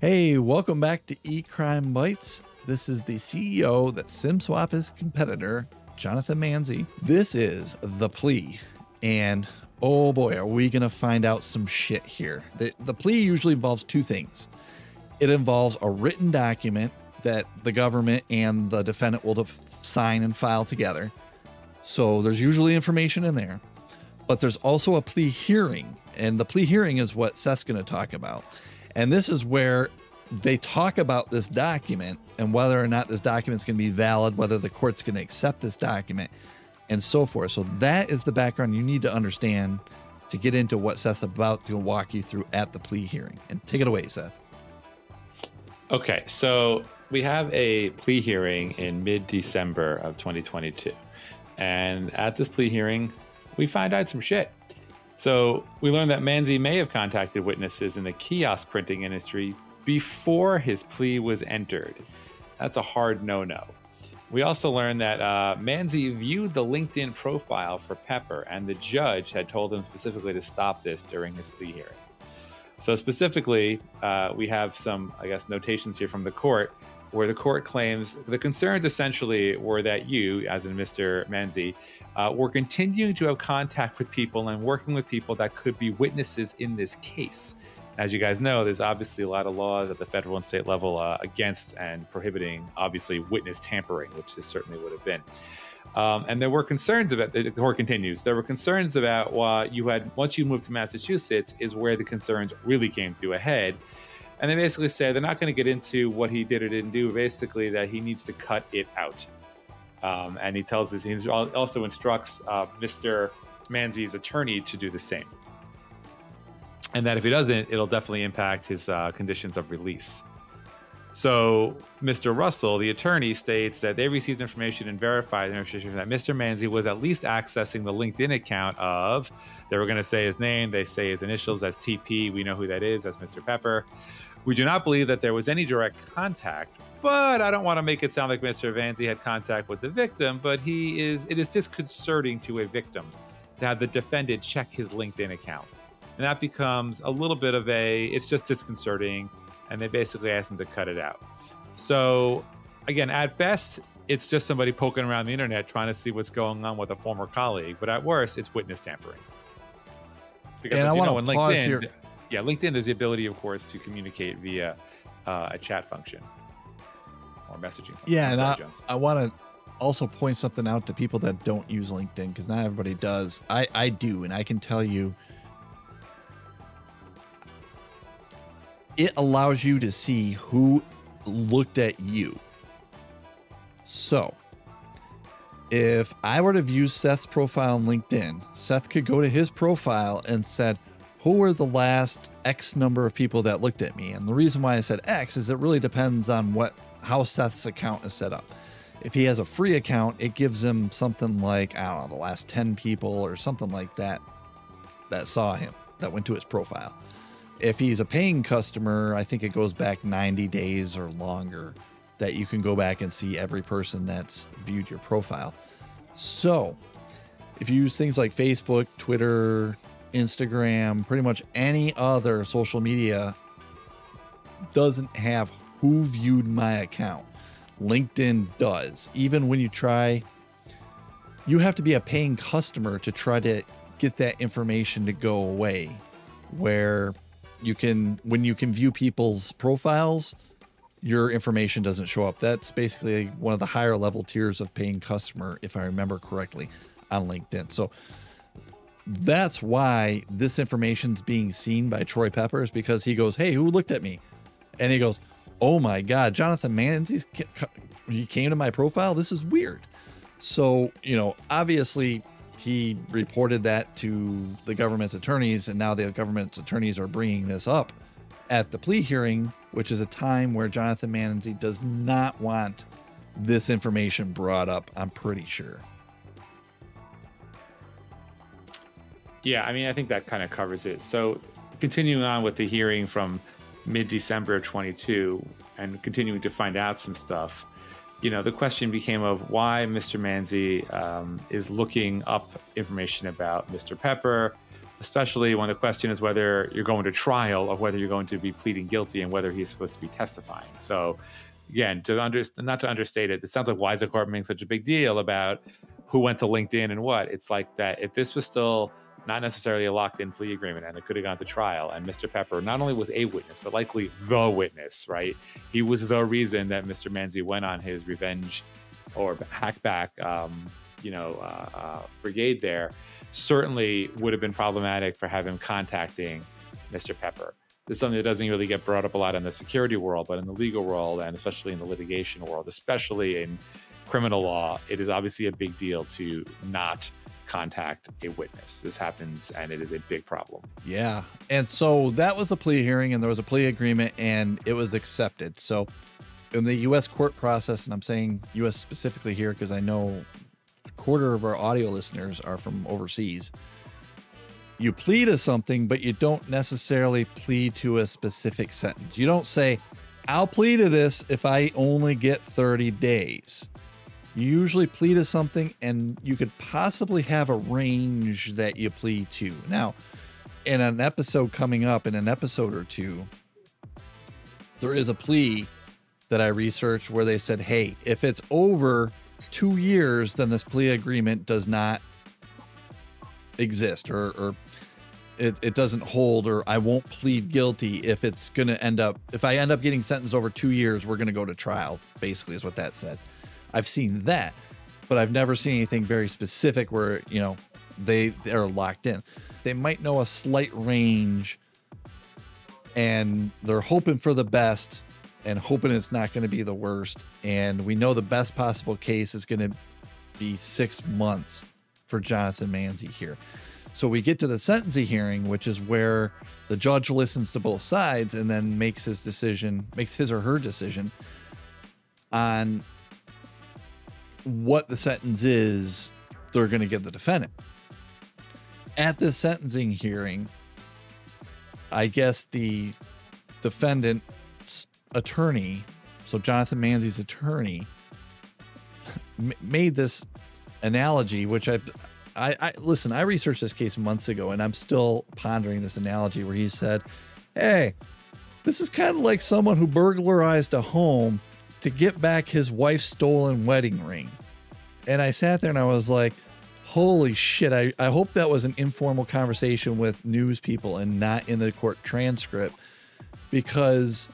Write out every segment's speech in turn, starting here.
Hey, welcome back to E Crime Bites. This is the CEO that SimSwap is competitor, Jonathan Manzi. This is the plea, and oh boy, are we gonna find out some shit here. The, the plea usually involves two things. It involves a written document that the government and the defendant will def- sign and file together. So there's usually information in there, but there's also a plea hearing, and the plea hearing is what Seth's going to talk about. And this is where they talk about this document and whether or not this document's going to be valid, whether the court's going to accept this document, and so forth. So that is the background you need to understand to get into what Seth's about to walk you through at the plea hearing. And take it away, Seth. Okay, so we have a plea hearing in mid December of 2022. And at this plea hearing, we find out some shit. So we learned that Manzi may have contacted witnesses in the kiosk printing industry before his plea was entered. That's a hard no no. We also learned that uh, Manzi viewed the LinkedIn profile for Pepper, and the judge had told him specifically to stop this during his plea hearing. So, specifically, uh, we have some, I guess, notations here from the court where the court claims the concerns essentially were that you, as in Mr. Manzi, uh, were continuing to have contact with people and working with people that could be witnesses in this case. As you guys know, there's obviously a lot of laws at the federal and state level uh, against and prohibiting, obviously, witness tampering, which this certainly would have been. Um, and there were concerns about the court continues. There were concerns about why you had once you moved to Massachusetts is where the concerns really came to a head. And they basically say they're not going to get into what he did or didn't do. Basically, that he needs to cut it out. Um, and he tells us he also instructs uh, Mr. Manzi's attorney to do the same. And that if he doesn't, it'll definitely impact his uh, conditions of release. So, Mr. Russell, the attorney, states that they received information and verified information that Mr. Manzi was at least accessing the LinkedIn account of, they were going to say his name, they say his initials, that's TP. We know who that is, that's Mr. Pepper. We do not believe that there was any direct contact, but I don't want to make it sound like Mr. Manzi had contact with the victim, but he is, it is disconcerting to a victim to have the defendant check his LinkedIn account. And that becomes a little bit of a, it's just disconcerting and they basically asked him to cut it out. So, again, at best, it's just somebody poking around the internet trying to see what's going on with a former colleague. But at worst, it's witness tampering. Because and I want to pause LinkedIn, here. Yeah, LinkedIn, there's the ability, of course, to communicate via uh, a chat function or messaging. Function. Yeah, and I, I want to also point something out to people that don't use LinkedIn because not everybody does. I, I do, and I can tell you it allows you to see who looked at you. So, if I were to view Seth's profile on LinkedIn, Seth could go to his profile and said, who were the last X number of people that looked at me? And the reason why I said X is it really depends on what how Seth's account is set up. If he has a free account, it gives him something like, I don't know, the last 10 people or something like that that saw him, that went to his profile. If he's a paying customer, I think it goes back 90 days or longer that you can go back and see every person that's viewed your profile. So, if you use things like Facebook, Twitter, Instagram, pretty much any other social media doesn't have who viewed my account. LinkedIn does. Even when you try, you have to be a paying customer to try to get that information to go away. Where you can when you can view people's profiles your information doesn't show up. That's basically one of the higher level tiers of paying customer if i remember correctly on linkedin. So that's why this information's being seen by troy peppers because he goes hey who looked at me? And he goes oh my god jonathan manzi he came to my profile? This is weird. So you know obviously he reported that to the government's attorneys, and now the government's attorneys are bringing this up at the plea hearing, which is a time where Jonathan Manzi does not want this information brought up, I'm pretty sure. Yeah, I mean, I think that kind of covers it. So, continuing on with the hearing from mid December of 22 and continuing to find out some stuff, you know, the question became of why Mr. Manzi um, is looking up information about Mr. Pepper, especially when the question is whether you're going to trial or whether you're going to be pleading guilty and whether he's supposed to be testifying. So, again, to under, not to understate it, it sounds like why is the court making such a big deal about who went to LinkedIn and what? It's like that if this was still not necessarily a locked in plea agreement and it could have gone to trial, and Mr. Pepper not only was a witness, but likely the witness, right? He was the reason that Mr. Manzi went on his revenge or hackback, um, you know, uh, uh, brigade there certainly would have been problematic for having contacting Mr. Pepper. This is something that doesn't really get brought up a lot in the security world, but in the legal world and especially in the litigation world, especially in criminal law, it is obviously a big deal to not contact a witness. This happens and it is a big problem. Yeah. And so that was a plea hearing and there was a plea agreement and it was accepted. So in the US court process, and I'm saying US specifically here because I know a quarter of our audio listeners are from overseas. You plead to something, but you don't necessarily plead to a specific sentence. You don't say, I'll plead to this if I only get 30 days. You usually plead to something, and you could possibly have a range that you plead to. Now, in an episode coming up, in an episode or two, there is a plea that I researched where they said, hey, if it's over two years, then this plea agreement does not exist or, or it, it doesn't hold or I won't plead guilty if it's going to end up, if I end up getting sentenced over two years, we're going to go to trial, basically, is what that said. I've seen that, but I've never seen anything very specific where, you know, they, they're locked in. They might know a slight range and they're hoping for the best and hoping it's not going to be the worst. And we know the best possible case is going to be six months for Jonathan Manzi here. So we get to the sentencing hearing, which is where the judge listens to both sides and then makes his decision, makes his or her decision on what the sentence is they're going to give the defendant. At this sentencing hearing, I guess the defendant attorney, so Jonathan Manzi's attorney, made this analogy, which I, I, I listen. I researched this case months ago, and I'm still pondering this analogy where he said, "Hey, this is kind of like someone who burglarized a home to get back his wife's stolen wedding ring." And I sat there and I was like, holy shit I, I hope that was an informal conversation with news people and not in the court transcript because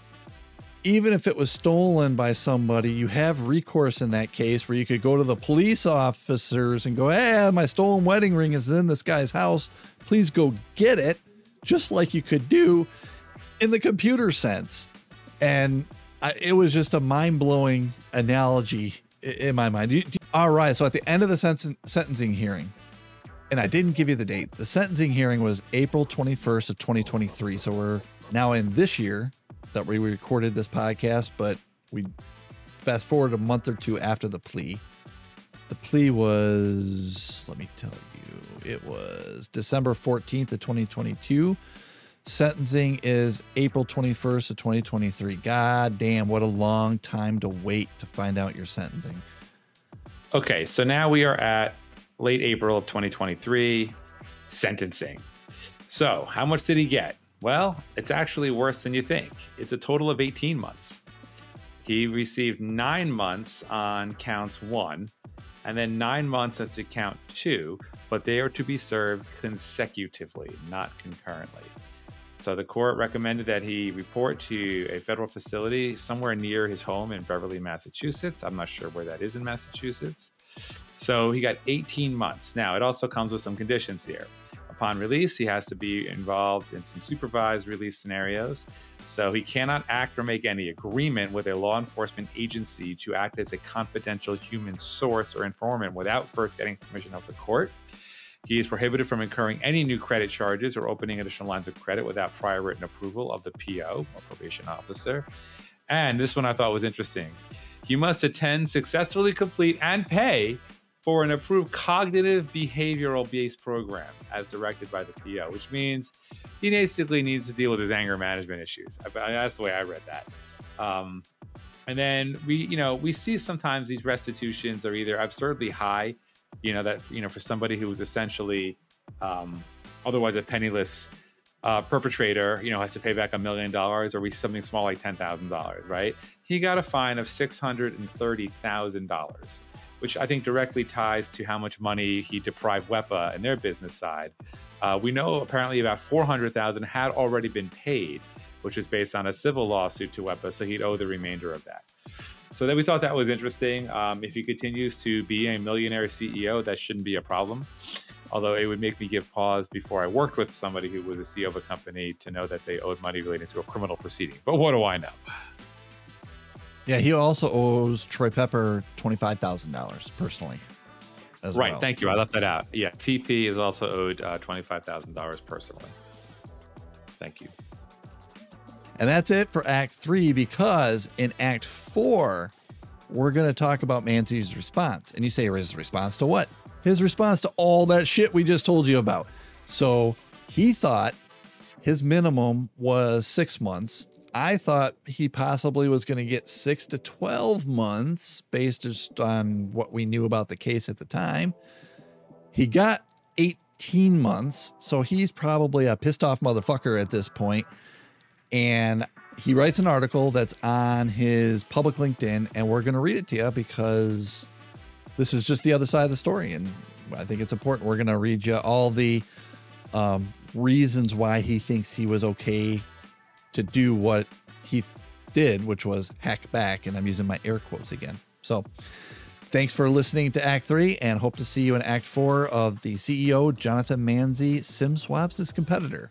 even if it was stolen by somebody, you have recourse in that case where you could go to the police officers and go, Hey, my stolen wedding ring is in this guy's house. Please go get it, just like you could do in the computer sense. And I, it was just a mind blowing analogy in my mind. All right. So at the end of the sen- sentencing hearing, and I didn't give you the date, the sentencing hearing was April 21st of 2023. So we're now in this year, that we recorded this podcast, but we fast forward a month or two after the plea. The plea was, let me tell you, it was December 14th of 2022. Sentencing is April 21st of 2023. God damn, what a long time to wait to find out your sentencing. Okay, so now we are at late April of 2023, sentencing. So, how much did he get? Well, it's actually worse than you think. It's a total of 18 months. He received nine months on counts one, and then nine months as to count two, but they are to be served consecutively, not concurrently. So the court recommended that he report to a federal facility somewhere near his home in Beverly, Massachusetts. I'm not sure where that is in Massachusetts. So he got 18 months. Now, it also comes with some conditions here. Upon release, he has to be involved in some supervised release scenarios. So he cannot act or make any agreement with a law enforcement agency to act as a confidential human source or informant without first getting permission of the court. He is prohibited from incurring any new credit charges or opening additional lines of credit without prior written approval of the PO or probation officer. And this one I thought was interesting. He must attend, successfully complete, and pay for an approved cognitive behavioral based program as directed by the PO, which means he basically needs to deal with his anger management issues. That's the way I read that. Um, and then we, you know, we see sometimes these restitutions are either absurdly high, you know, that, you know, for somebody who was essentially um, otherwise a penniless uh, perpetrator, you know, has to pay back a million dollars or we something small like ten thousand dollars, right? He got a fine of six hundred and thirty thousand dollars, which I think directly ties to how much money he deprived WEPA and their business side. Uh, we know apparently about four hundred thousand had already been paid, which is based on a civil lawsuit to WEPA, so he'd owe the remainder of that. So then we thought that was interesting. Um, if he continues to be a millionaire CEO, that shouldn't be a problem although it would make me give pause before I worked with somebody who was a CEO of a company to know that they owed money related to a criminal proceeding. But what do I know? Yeah, he also owes Troy Pepper twenty-five thousand dollars personally. right. well. Thank you. I left that out. Yeah, TP is also owed uh, twenty-five thousand dollars personally. Thank you. And that's it for Act Three because in Act Four, we're going to talk about Manzi's response. And you say his response to what? his response to all that shit we just told you about. So he thought his minimum was six months. I thought he possibly was going to get six to 12 months based just on what we knew about the case at the time. He got 18 months. So he's probably a pissed off motherfucker at this point. And he writes an article that's on his public LinkedIn, and we're going to read it to you because this is just the other side of the story, and I think it's important. We're going to read you all the um, reasons why he thinks he was okay to do what he did, which was hack back, and I'm using my air quotes again. So, thanks for listening to Act Three, and hope to see you in Act Four of the CEO Jonathan Manzi Sim Swaps his competitor.